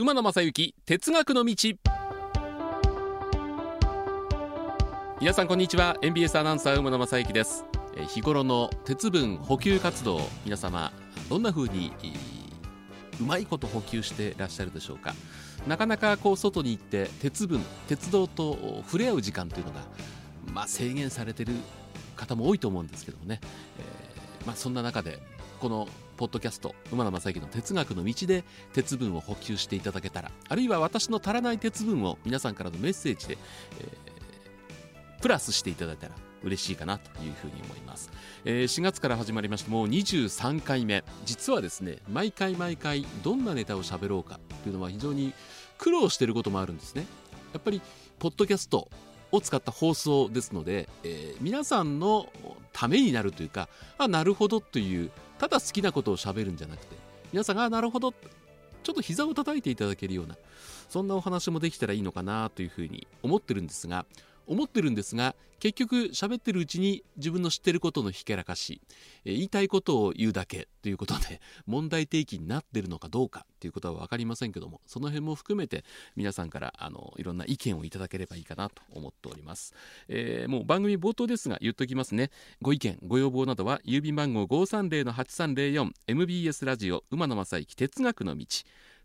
馬野正幸哲学の道。皆さんこんにちは。NBS アナウンサー馬野正幸です。日頃の鉄分補給活動皆様どんな風にうまいこと補給していらっしゃるでしょうか？なかなかこう外に行って鉄分鉄道と触れ合う時間というのが、まあ、制限されている方も多いと思うんですけどもね、えー、まあ、そんな中でこのポッドキャスト馬野正幸の哲学の道で鉄分を補給していただけたらあるいは私の足らない鉄分を皆さんからのメッセージで、えー、プラスしていただいたら嬉しいかなというふうに思います、えー、4月から始まりましてもう23回目。実はですね毎回毎回どんなネタを喋ろうかというのは非常に苦労していることもあるんですね。やっぱりポッドキャストを使った放送ですので、えー、皆さんのためになるというかあなるほどというただ好きなことをしゃべるんじゃなくて皆さんがなるほど。ちょっと膝を叩いていただけるようなそんなお話もできたらいいのかなというふうに思ってるんですが思ってるんですが結局喋ってるうちに自分の知ってることのひけらかし、言いたいことを言うだけということで 問題提起になってるのかどうかということは分かりませんけどもその辺も含めて皆さんからあのいろんな意見をいただければいいかなと思っております、えー、もう番組冒頭ですが言っときますね。ご意見ご要望などは郵便番号 530-8304MBS ラジオ馬野正幸哲学の道。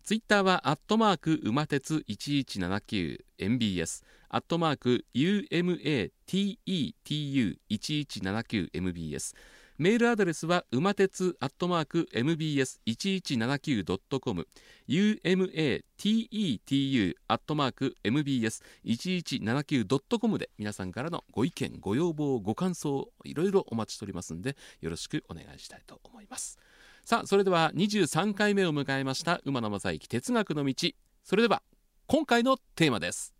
ツイッターはアットマーク馬鉄 1179MBS アットマーク UMATETU1179MBS メールアドレスは馬鉄アットマーク MBS1179.com UMATETU アットマーク MBS1179.com で皆さんからのご意見ご要望ご感想いろいろお待ちしておりますのでよろしくお願いしたいと思います。さあそれでは23回目を迎えました馬野正幸哲学の道。それでは今回のテーマです。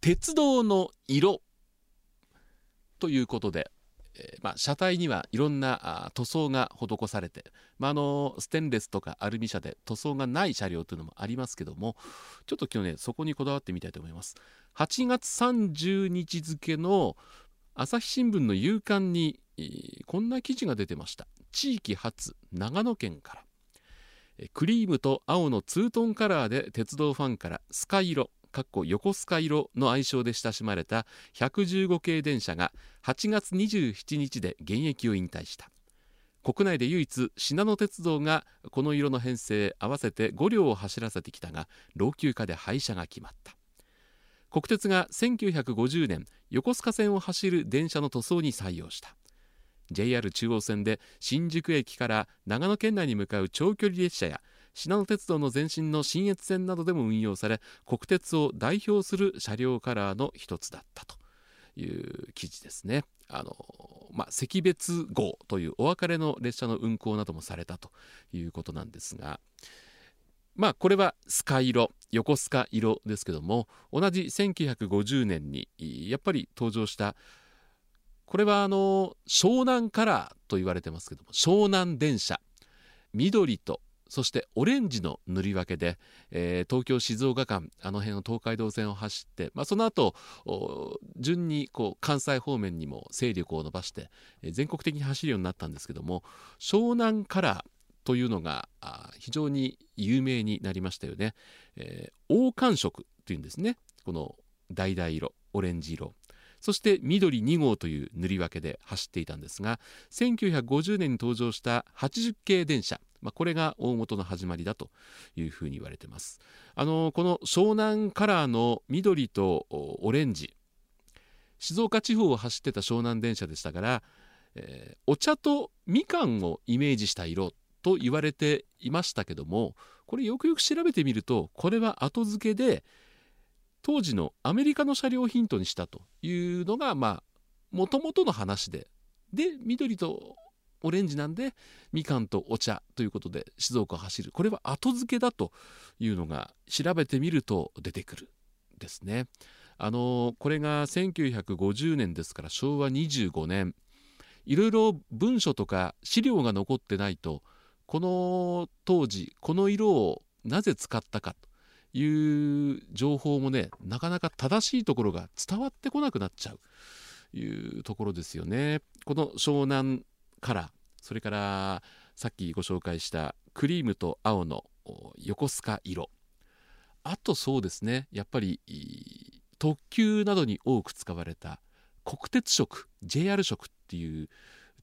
鉄道の色。ということで、えー、まあ、車体にはいろんな塗装が施されて、まあ、あのステンレスとかアルミ車で塗装がない車両というのもありますけどもちょっと今日ねそこにこだわってみたいと思います。8月30日付の朝日新聞の夕刊にこんな記事が出てました。地域発長野県から。クリームと青のツートンカラーで鉄道ファンからスカイ色かっこ横須賀色の愛称で親しまれた115系電車が8月27日で現役を引退した。国内で唯一信濃鉄道がこの色の編成合わせて5両を走らせてきたが老朽化で廃車が決まった。国鉄が1950年横須賀線を走る電車の塗装に採用した。JR 中央線で新宿駅から長野県内に向かう長距離列車や信濃鉄道の前身の信越線などでも運用され国鉄を代表する車両カラーの一つだったという記事ですね。あのまあ、惜別号というお別れの列車の運行などもされたということなんですがまあこれはスカ色横須賀色ですけども同じ1950年にやっぱり登場したこれはあの湘南カラーと言われてますけども湘南電車緑とそしてオレンジの塗り分けで、えー、東京静岡間あの辺の東海道線を走って、まあ、その後順にこう関西方面にも勢力を伸ばして、えー、全国的に走るようになったんですけども湘南カラーというのが非常に有名になりましたよね、えー、黄褐色というんですね。この橙色オレンジ色。そして緑2号という塗り分けで走っていたんですが1950年に登場した80系電車まあ、これが大元の始まりだというふうに言われてます。あのこの湘南カラーの緑とオレンジ静岡地方を走ってた湘南電車でしたから、えー、お茶とみかんをイメージした色と言われていましたけどもこれよくよく調べてみるとこれは後付けで当時のアメリカの車両をヒントにしたというのがまあもともとの話で。で緑とオレンジなんでみかんとお茶ということで静岡を走る。これは後付けだというのが調べてみると出てくるですね。あのこれが1950年ですから昭和25年いろいろ文書とか資料が残ってないとこの当時この色をなぜ使ったかと。いう情報もねなかなか正しいところが伝わってこなくなっちゃう。いうところですよね。この湘南カラーそれからさっきご紹介したクリームと青の横須賀色。あとそうですね。やっぱり特急などに多く使われた国鉄色 JR 色っていう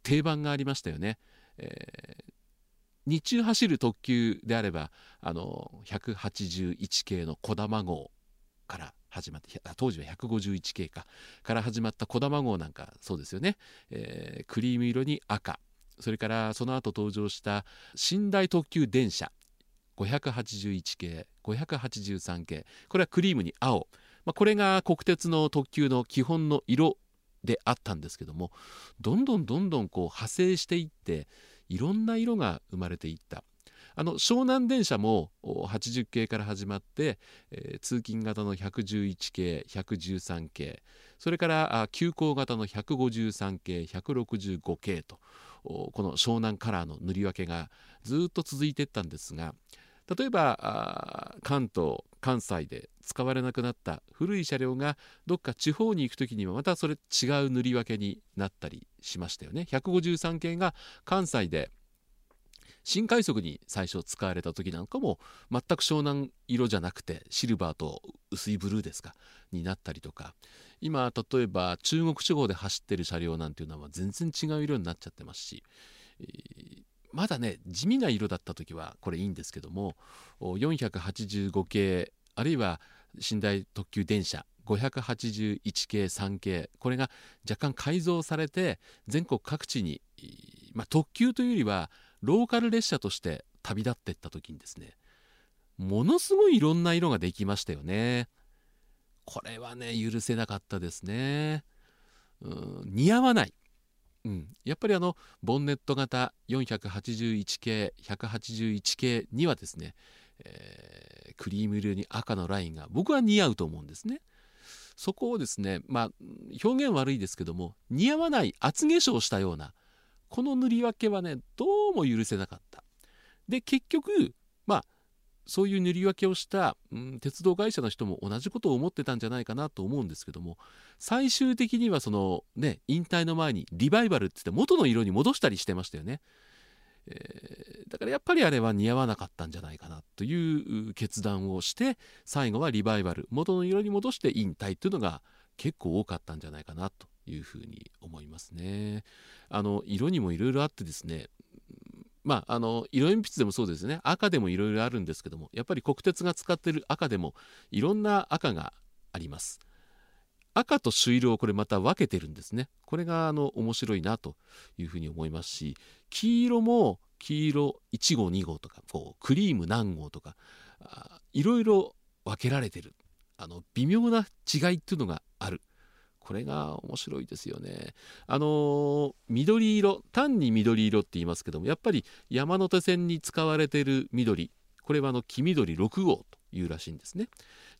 定番がありましたよね、えー、日中走る特急であればあの181系のこだま号から始まって当時は151系かから始まったこだま号なんかそうですよね、えー、クリーム色に赤。それからその後登場した寝台特急電車。581系583系。これはクリームに青、まあ、これが国鉄の特急の基本の色であったんですけどもどんどんどんどんこう派生していっていろんな色が生まれていった。あの湘南電車も80系から始まって、えー、通勤型の111系113系それから急行型の153系165系とこの湘南カラーの塗り分けがずっと続いていったんですが例えば関東関西で使われなくなった古い車両がどっか地方に行く時にはまたそれ違う塗り分けになったりしましたよね。153系が関西で新快速に最初使われた時なんかも全く湘南色じゃなくてシルバーと薄いブルーですかになったりとか。今例えば中国地方で走ってる車両なんていうのは全然違う色になっちゃってますし、まだね地味な色だった時はこれいいんですけども485系あるいは寝台特急電車581系3系これが若干改造されて全国各地に、まあ、特急というよりはローカル列車として旅立っていった時にですねものすごいいろんな色ができましたよね。これはね許せなかったですね。うん似合わない。うん、やっぱりあのボンネット型481系181系にはですね、えー、クリーム色に赤のラインが僕は似合うと思うんですね。そこをですねまあ表現悪いですけども似合わない厚化粧したようなこの塗り分けはねどうも許せなかった。で結局まあそういう塗り分けをした、うん、鉄道会社の人も同じことを思ってたんじゃないかなと思うんですけども最終的にはそのね引退の前にリバイバルって言って元の色に戻したりしてましたよね、えー、だからやっぱりあれは似合わなかったんじゃないかなという決断をして最後はリバイバル元の色に戻して引退っていうのが結構多かったんじゃないかなというふうに思いますね。あの色にもいろいろあってですねまあ、あの色鉛筆でもそうですね。赤でもいろいろあるんですけどもやっぱり国鉄が使ってる赤でもいろんな赤があります。赤と朱色をこれまた分けてるんですね。これがあの面白いなというふうに思いますし黄色も黄色1号2号とかこうクリーム何号とかいろいろ分けられてる。あの微妙な違いっていうのがある。これが面白いですよね。あの、緑色単に緑色って言いますけどもやっぱり山手線に使われてる緑これはあの黄緑6号というらしいんですね。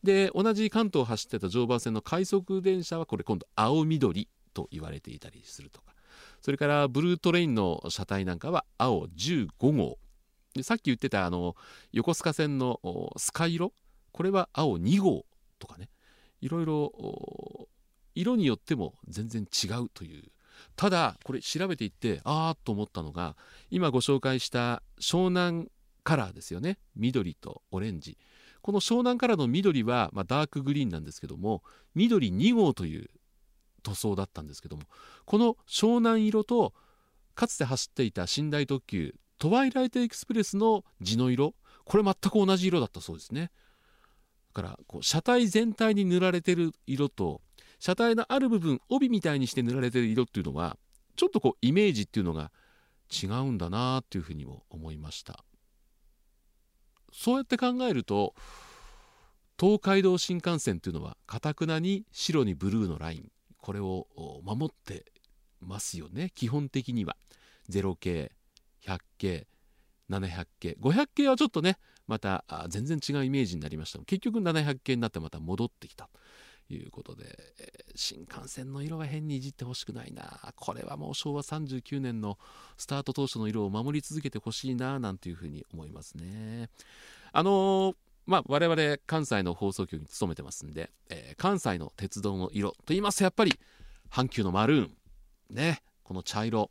で同じ関東を走ってた常磐線の快速電車はこれ今度青緑と言われていたりするとかそれからブルートレインの車体なんかは青15号でさっき言ってたあの横須賀線のスカイ色これは青2号とかねいろいろ色によっても全然違うという。ただこれ調べていってああと思ったのが今ご紹介した湘南カラーですよね。緑とオレンジ。この湘南カラーの緑は、まあ、ダークグリーンなんですけども緑2号という塗装だったんですけどもこの湘南色とかつて走っていた寝台特急トワイライトエクスプレスの地の色これ全く同じ色だったそうですね。だからこう車体全体に塗られてる色と車体のある部分帯みたいにして塗られてる色っていうのはちょっとこうイメージっていうのが違うんだなっていうふうにも思いました。そうやって考えると東海道新幹線っていうのはかたくなに白にブルーのライン。これを守ってますよね。基本的には。0系100系700系。500系はちょっとねまた全然違うイメージになりました。結局700系になってまた戻ってきた。いうことで、えー、新幹線の色は変にいじってほしくないな。これはもう昭和39年のスタート当初の色を守り続けてほしいななんていうふうに思いますね。あのー、まあ我々関西の放送局に勤めてますんで、えー、関西の鉄道の色と言いますとやっぱり阪急のマルーン。ねこの茶色。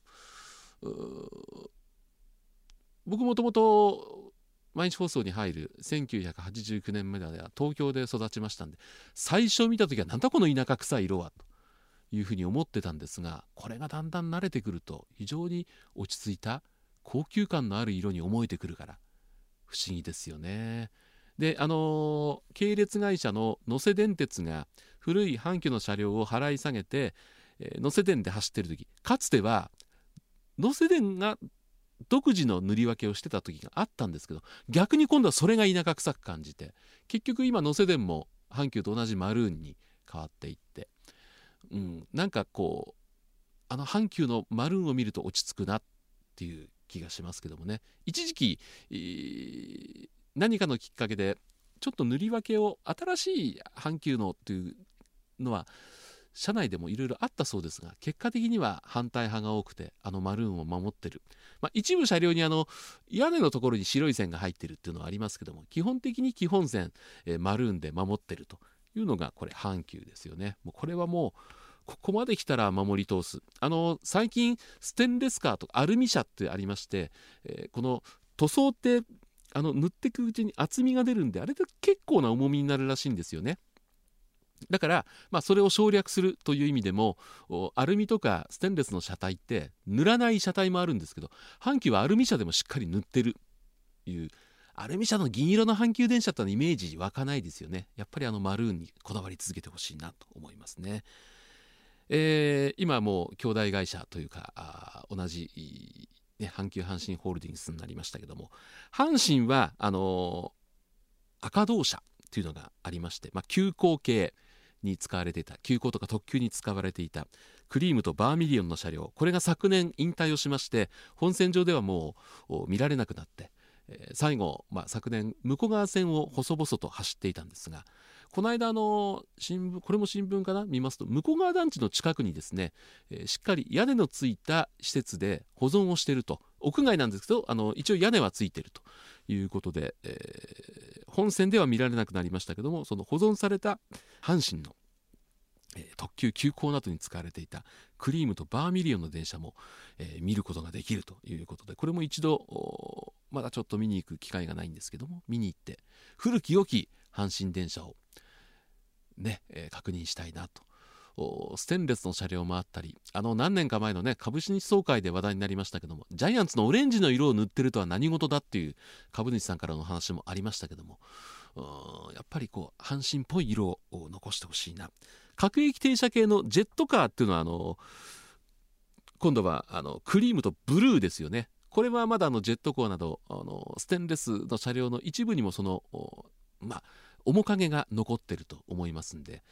僕もともと毎日放送に入る1989年までは東京で育ちましたんで最初見た時はなんだこの田舎臭い色はというふうに思ってたんですがこれがだんだん慣れてくると非常に落ち着いた高級感のある色に思えてくるから不思議ですよね。であの系列会社の能勢電鉄が古い阪急の車両を払い下げて、えー、電で走ってる時かつては能勢電が独自の塗り分けをしてた時があったんですけど逆に今度はそれが田舎臭く感じて結局今能勢電も阪急と同じマルーンに変わっていって、うん、なんかこうあの阪急のマルーンを見ると落ち着くなっていう気がしますけどもね。一時期、何かのきっかけでちょっと塗り分けを新しい阪急のっていうのは社内でもいろいろあったそうですが結果的には反対派が多くてあのマルーンを守ってる、まあ、一部車両にあの屋根のところに白い線が入ってるっていうのはありますけども基本的に基本線、えー、マルーンで守ってるというのがこれ阪急ですよね。もうこれはもうここまで来たら守り通す。あの最近ステンレスカーとかアルミ車ってありまして、えー、この塗装ってあの塗っていくうちに厚みが出るんであれで結構な重みになるらしいんですよね。だから、まあ、それを省略するという意味でもアルミとかステンレスの車体って塗らない車体もあるんですけど阪急はアルミ車でもしっかり塗ってるというアルミ車の銀色の阪急電車ってのイメージ湧かないですよねやっぱりあのマルーンにこだわり続けてほしいなと思いますね。えー、今もう兄弟会社というか同じ、ね、阪急阪神ホールディングスになりましたけども阪神はあのー、赤銅車というのがありまして、まあ、急行系に使われていた。急行とか特急に使われていた。クリームとバーミリオンの車両。これが昨年引退をしまして本線上ではもう見られなくなって、えー、最後、まあ、昨年向こう側線を細々と走っていたんですがこの間あの新聞これも新聞かな？見ますと向川団地の近くにですね、えー、しっかり屋根のついた施設で保存をしていると。屋外なんですけどあの一応屋根はついていると。いうことで、えー、本線では見られなくなりましたけどもその保存された阪神のえ特急急行などに使われていたクリームとバーミリオンの電車も、えー、見ることができるということでこれも一度まだちょっと見に行く機会がないんですけども見に行って古き良き阪神電車をね、え、確認したいなと。ステンレスの車両もあったりあの何年か前のね株主総会で話題になりましたけどもジャイアンツのオレンジの色を塗ってるとは何事だっていう株主さんからの話もありましたけどもやっぱりこう阪神っぽい色を残してほしいな。各駅停車系のジェットカーっていうのはあの今度はあのクリームとブルーですよね。これはまだあのジェットコーなどあのステンレスの車両の一部にもそのまあ面影が残ってると思いますんで、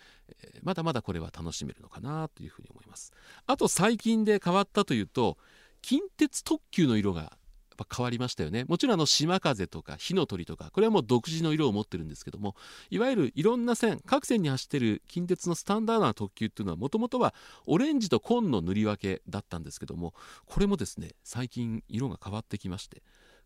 えー、まだまだこれは楽しめるのかなというふうに思います。あと最近で変わったというと近鉄特急の色がやっぱ変わりましたよね。もちろんあの島風とか火の鳥とかこれはもう独自の色を持ってるんですけどもいわゆるいろんな線各線に走ってる近鉄のスタンダードな特急っていうのはもともとはオレンジと紺の塗り分けだったんですけどもこれもですね最近色が変わってきまして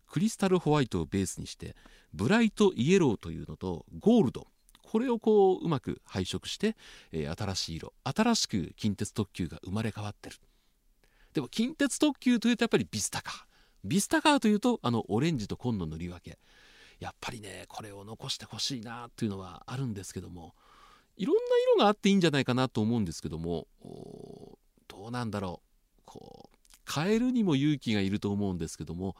クリスタルホワイトをベースにしてブライトイエローというのとゴールド。これをこううまく配色して、えー、新しい色新しく近鉄特急が生まれ変わってる。でも近鉄特急というとやっぱりビスタカー。ビスタカーというとあのオレンジと紺の塗り分け。やっぱりねこれを残してほしいなっていうのはあるんですけどもいろんな色があっていいんじゃないかなと思うんですけどもどうなんだろう。こう変えるにも勇気がいると思うんですけども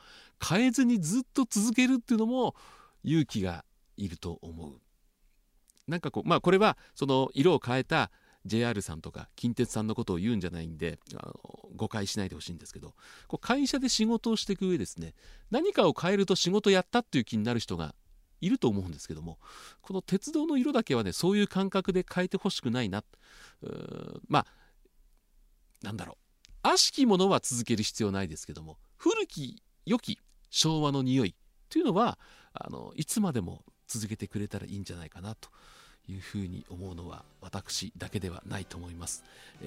変えずにずっと続けるっていうのも勇気がいると思う。なんかこうまあこれはその色を変えた JR さんとか近鉄さんのことを言うんじゃないんであの誤解しないでほしいんですけどこう会社で仕事をしていく上ですね何かを変えると仕事やったっていう気になる人がいると思うんですけどもこの鉄道の色だけはねそういう感覚で変えてほしくないな。まあなんだろう。悪しきものは続ける必要ないですけども古き良き昭和の匂いというのはあのいつまでも続けてくれたらいいんじゃないかなというふうに思うのは私だけではないと思います。え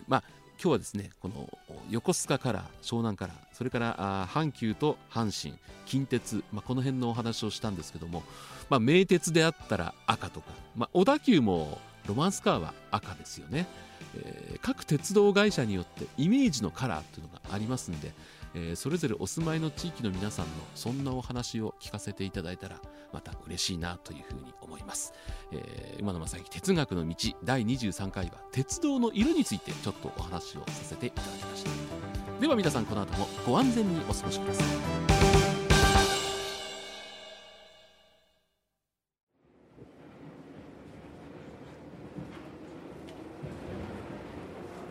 ー、まあ今日はですねこの横須賀から湘南からそれから阪急と阪神近鉄、まあ、この辺のお話をしたんですけども、まあ、名鉄であったら赤とか、まあ、小田急もロマンスカーは赤ですよね。えー、各鉄道会社によってイメージのカラーっていうのがありますんでえーそれぞれお住まいの地域の皆さんのそんなお話を聞かせていただいたらまた嬉しいなというふうに思います、えー、馬野正幸哲学の道第23回は鉄道の色についてちょっとお話をさせていただきました。では皆さんこの後もご安全にお過ごしください。